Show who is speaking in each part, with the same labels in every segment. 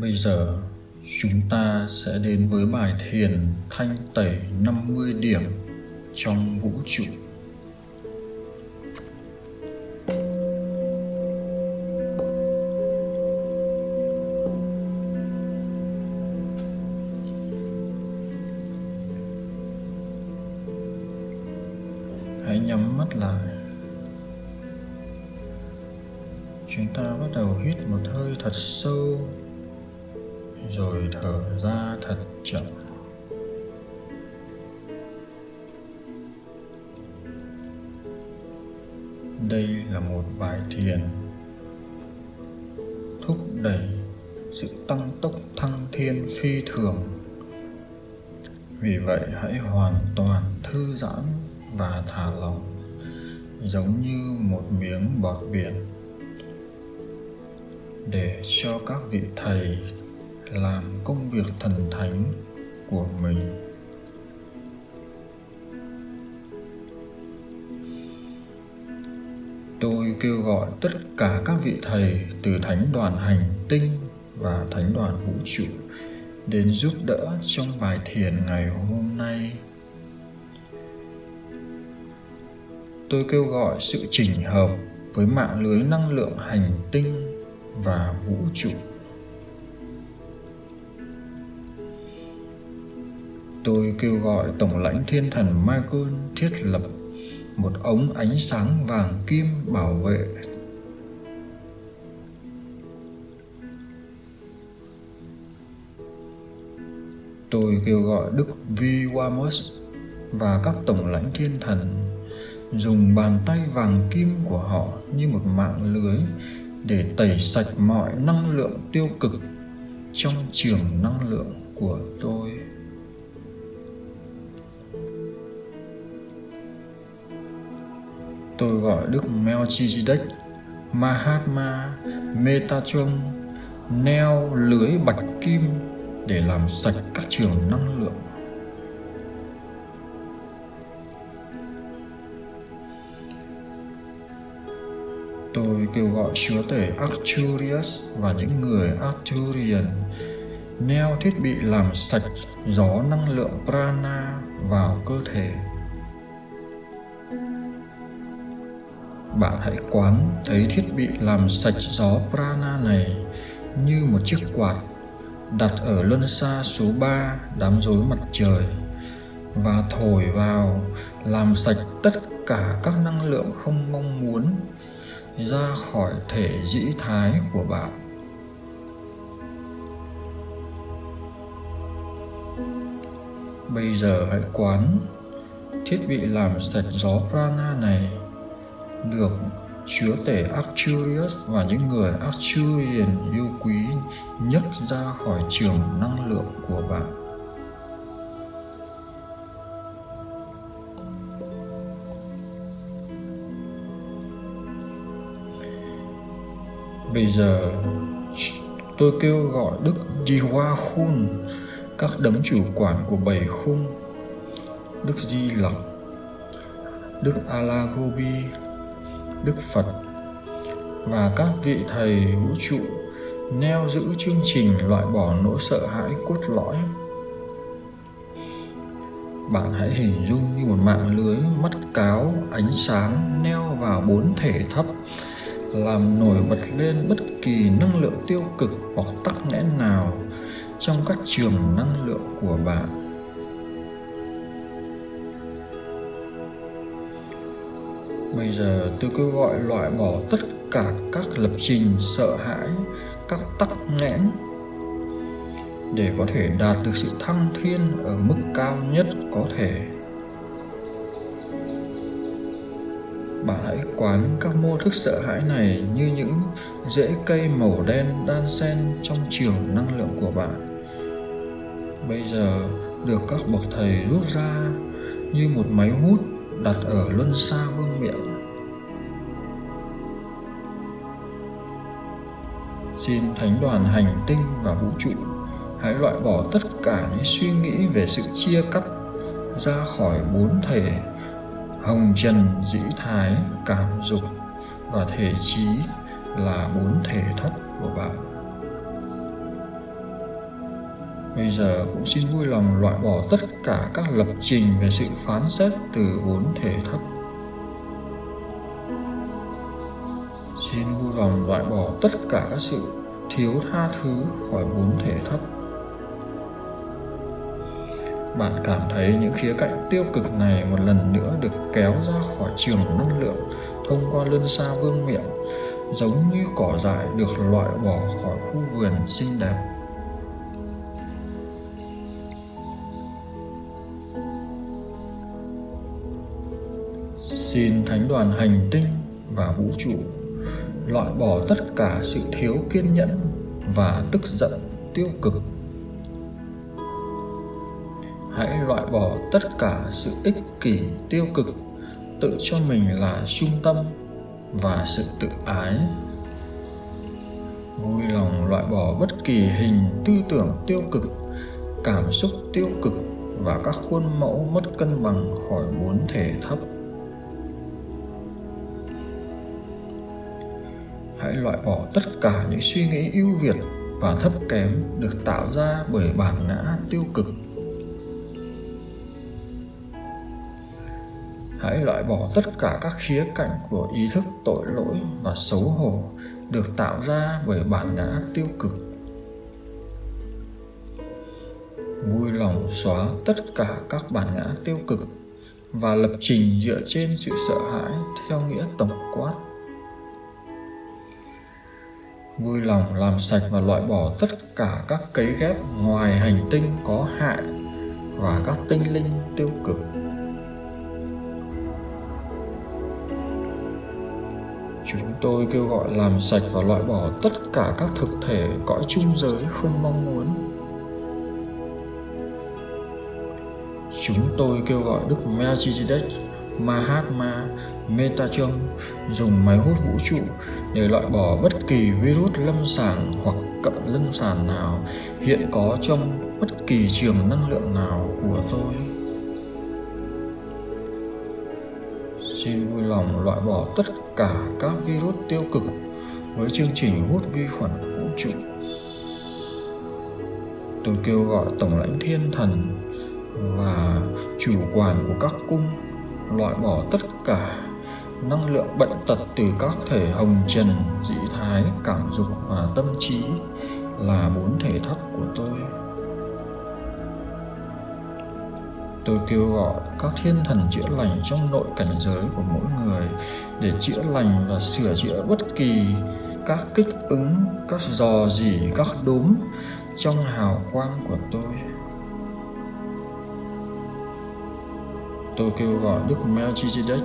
Speaker 1: Bây giờ chúng ta sẽ đến với bài thiền thanh tẩy 50 điểm trong vũ trụ. Hãy nhắm mắt lại. Chúng ta bắt đầu hít một hơi thật sâu rồi thở ra thật chậm. Đây là một bài thiền, thúc đẩy sự tăng tốc thăng thiên phi thường. Vì vậy hãy hoàn toàn thư giãn và thả lỏng, giống như một miếng bọt biển, để cho các vị thầy làm công việc thần thánh của mình. Tôi kêu gọi tất cả các vị thầy từ thánh đoàn hành tinh và thánh đoàn vũ trụ đến giúp đỡ trong bài thiền ngày hôm nay. Tôi kêu gọi sự chỉnh hợp với mạng lưới năng lượng hành tinh và vũ trụ. Tôi kêu gọi tổng lãnh thiên thần Michael thiết lập một ống ánh sáng vàng kim bảo vệ. Tôi kêu gọi đức vi Wamos và các tổng lãnh thiên thần dùng bàn tay vàng kim của họ như một mạng lưới để tẩy sạch mọi năng lượng tiêu cực trong trường năng lượng của tôi. Tôi gọi Đức Melchizedek, Mahatma Metatron neo lưới bạch kim để làm sạch các trường năng lượng. Tôi kêu gọi chúa tể Arcturus và những người Arcturian neo thiết bị làm sạch gió năng lượng prana vào cơ thể. Bạn hãy quán thấy thiết bị làm sạch gió prana này như một chiếc quạt đặt ở luân xa số 3 đám rối mặt trời và thổi vào làm sạch tất cả các năng lượng không mong muốn ra khỏi thể dĩ thái của bạn. Bây giờ hãy quán thiết bị làm sạch gió prana này được chúa tể Arcturus và những người Arcturian yêu quý nhấc ra khỏi trường năng lượng của bạn. Bây giờ tôi kêu gọi Đức Jiwa Khun, các đấng chủ quản của bảy khung, Đức Di Lặc, Đức Alagobi, Đức Phật. Và các vị thầy vũ trụ neo giữ chương trình loại bỏ nỗi sợ hãi cốt lõi. Bạn hãy hình dung như một mạng lưới mắt cáo, ánh sáng neo vào bốn thể thấp, làm nổi bật lên bất kỳ năng lượng tiêu cực hoặc tắc nghẽn nào trong các trường năng lượng của bạn. Bây giờ tôi kêu gọi loại bỏ tất cả các lập trình, sợ hãi, các tắc nghẽn để có thể đạt được sự thăng thiên ở mức cao nhất có thể bạn hãy quán các mô thức sợ hãi này như những rễ cây màu đen đan xen trong trường năng lượng của bạn bây giờ được các bậc thầy rút ra như một máy hút đặt ở luân xa vương miệng. Xin thánh đoàn hành tinh và vũ trụ, hãy loại bỏ tất cả những suy nghĩ về sự chia cắt ra khỏi bốn thể, hồng trần, dĩ thái cảm dục và thể trí là bốn thể thất của bạn Bây giờ cũng xin vui lòng loại bỏ tất cả các lập trình về sự phán xét từ bốn thể thấp. Xin vui lòng loại bỏ tất cả các sự thiếu tha thứ khỏi bốn thể thấp. Bạn cảm thấy những khía cạnh tiêu cực này một lần nữa được kéo ra khỏi trường năng lượng thông qua lân xa vương miệng, giống như cỏ dại được loại bỏ khỏi khu vườn xinh đẹp. Xin Thánh đoàn hành tinh và vũ trụ loại bỏ tất cả sự thiếu kiên nhẫn và tức giận tiêu cực. Hãy loại bỏ tất cả sự ích kỷ tiêu cực, tự cho mình là trung tâm và sự tự ái. Vui lòng loại bỏ bất kỳ hình tư tưởng tiêu cực, cảm xúc tiêu cực và các khuôn mẫu mất cân bằng khỏi bốn thể thấp. Hãy loại bỏ tất cả những suy nghĩ ưu việt và thấp kém được tạo ra bởi bản ngã tiêu cực. Hãy loại bỏ tất cả các khía cạnh của ý thức tội lỗi và xấu hổ được tạo ra bởi bản ngã tiêu cực. Vui lòng xóa tất cả các bản ngã tiêu cực và lập trình dựa trên sự sợ hãi theo nghĩa tổng quát vui lòng làm sạch và loại bỏ tất cả các cấy ghép ngoài hành tinh có hại và các tinh linh tiêu cực. Chúng tôi kêu gọi làm sạch và loại bỏ tất cả các thực thể cõi trung giới không mong muốn. Chúng tôi kêu gọi đức melchizedek Mahatma Metatron dùng máy hút vũ trụ để loại bỏ bất kỳ virus lâm sàng hoặc cận lâm sàng nào hiện có trong bất kỳ trường năng lượng nào của tôi. Xin vui lòng loại bỏ tất cả các virus tiêu cực với chương trình hút vi khuẩn vũ trụ. Tôi kêu gọi Tổng lãnh Thiên Thần và chủ quản của các cung loại bỏ tất cả năng lượng bệnh tật từ các thể hồng trần, dị thái, cảm dục và tâm trí là bốn thể thấp của tôi. Tôi kêu gọi các thiên thần chữa lành trong nội cảnh giới của mỗi người để chữa lành và sửa chữa bất kỳ các kích ứng, các dò dỉ, các đốm trong hào quang của tôi. Tôi kêu gọi Đức Melchizedek,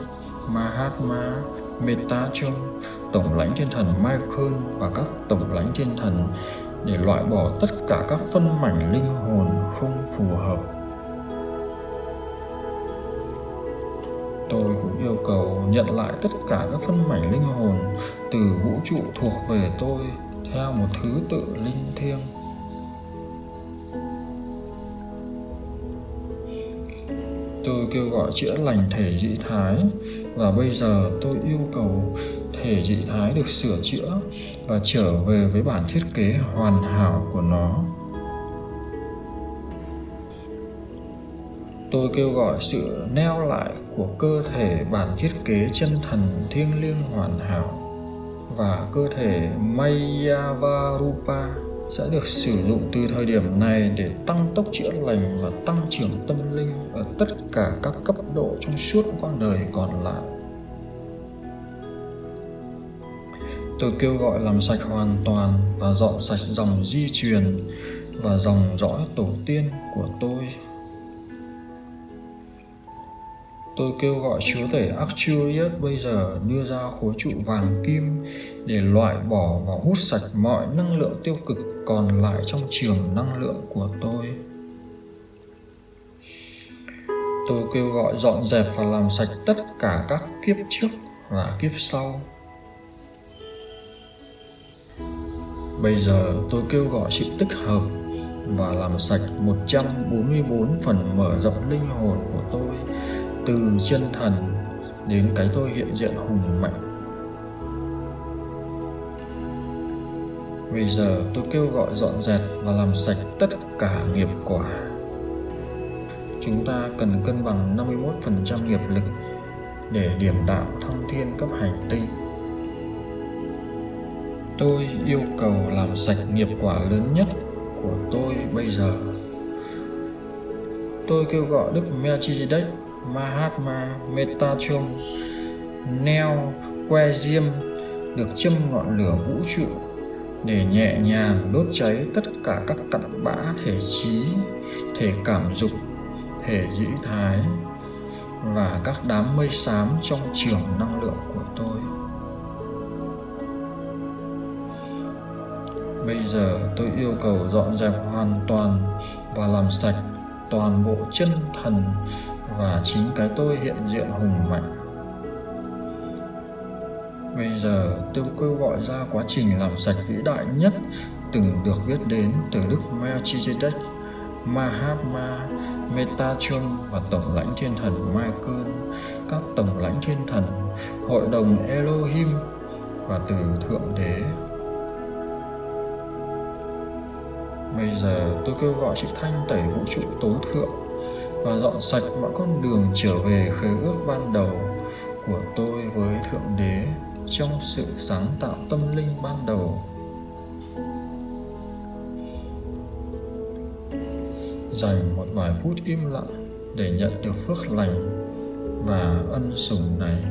Speaker 1: Mahatma, Metatron, Tổng lãnh thiên thần Michael và các Tổng lãnh thiên thần để loại bỏ tất cả các phân mảnh linh hồn không phù hợp. Tôi cũng yêu cầu nhận lại tất cả các phân mảnh linh hồn từ vũ trụ thuộc về tôi theo một thứ tự linh thiêng. Tôi kêu gọi chữa lành thể dị thái. Và bây giờ tôi yêu cầu thể dị thái được sửa chữa và trở về với bản thiết kế hoàn hảo của nó. Tôi kêu gọi sự neo lại của cơ thể bản thiết kế chân thần thiêng liêng hoàn hảo và cơ thể Mayavarupa sẽ được sử dụng từ thời điểm này để tăng tốc chữa lành và tăng trưởng tâm linh ở tất cả các cấp độ trong suốt quãng đời còn lại. Tôi kêu gọi làm sạch hoàn toàn và dọn sạch dòng di truyền và dòng dõi tổ tiên của tôi Tôi kêu gọi chúa tể Arcturius bây giờ đưa ra khối trụ vàng kim để loại bỏ và hút sạch mọi năng lượng tiêu cực còn lại trong trường năng lượng của tôi. Tôi kêu gọi dọn dẹp và làm sạch tất cả các kiếp trước và kiếp sau. Bây giờ tôi kêu gọi sự tích hợp và làm sạch 144 phần mở rộng linh hồn của tôi từ chân thần đến cái tôi hiện diện hùng mạnh Bây giờ tôi kêu gọi dọn dẹp và làm sạch tất cả nghiệp quả. Chúng ta cần cân bằng 51% nghiệp lực để điểm đạo thăng thiên cấp hành tinh. Tôi yêu cầu làm sạch nghiệp quả lớn nhất của tôi bây giờ. Tôi kêu gọi Đức Melchizedek, Mahatma, Metatron, Neo, Que Diêm được châm ngọn lửa vũ trụ để nhẹ nhàng đốt cháy tất cả các cặn bã thể trí, thể cảm dục, thể dĩ thái và các đám mây xám trong trường năng lượng của tôi. Bây giờ tôi yêu cầu dọn dẹp hoàn toàn và làm sạch toàn bộ chân thần và chính cái tôi hiện diện hùng mạnh Bây giờ tôi kêu gọi ra quá trình làm sạch vĩ đại nhất từng được viết đến từ Đức Melchizedek, Mahatma, Metatron và Tổng lãnh Thiên Thần Michael, các Tổng lãnh Thiên Thần, Hội đồng Elohim và từ Thượng Đế. Bây giờ tôi kêu gọi sự thanh tẩy vũ trụ tối thượng và dọn sạch mọi con đường trở về khế ước ban đầu của tôi với Thượng Đế trong sự sáng tạo tâm linh ban đầu. Dành một vài phút im lặng để nhận được phước lành và ân sủng này.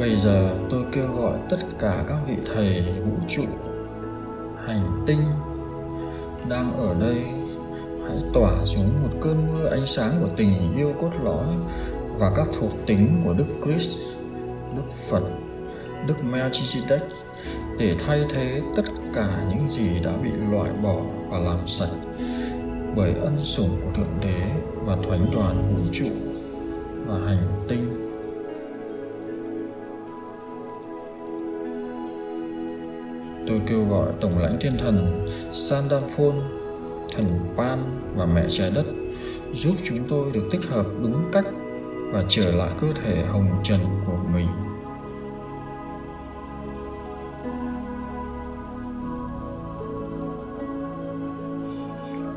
Speaker 1: Bây giờ tôi kêu gọi tất cả các vị thầy vũ trụ, hành tinh đang ở đây hãy tỏa xuống một cơn mưa ánh sáng của tình yêu cốt lõi và các thuộc tính của Đức Christ, Đức Phật, Đức Melchizedek để thay thế tất cả những gì đã bị loại bỏ và làm sạch bởi ân sủng của Thượng Đế và Thánh đoàn vũ trụ và hành tinh. Tôi kêu gọi tổng lãnh thiên thần Sandalphon, thần Pan và mẹ trái đất giúp chúng tôi được tích hợp đúng cách và trở lại cơ thể hồng trần của mình.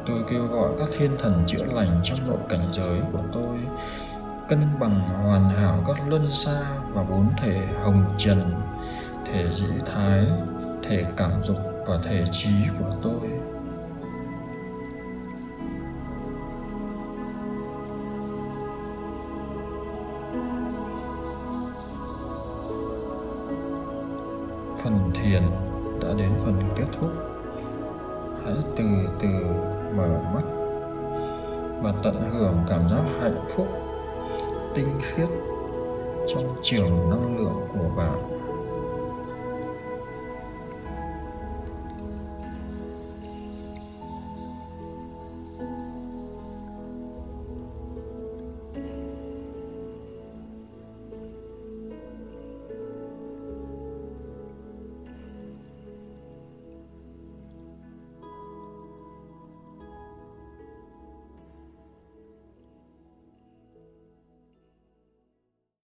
Speaker 1: Tôi kêu gọi các thiên thần chữa lành trong nội cảnh giới của tôi cân bằng hoàn hảo các luân xa và bốn thể hồng trần, thể dĩ thái, thể cảm dục và thể trí của tôi. Phần thiền đã đến phần kết thúc. Hãy từ từ mở mắt và tận hưởng cảm giác hạnh phúc, tinh khiết trong trường năng lượng của bạn.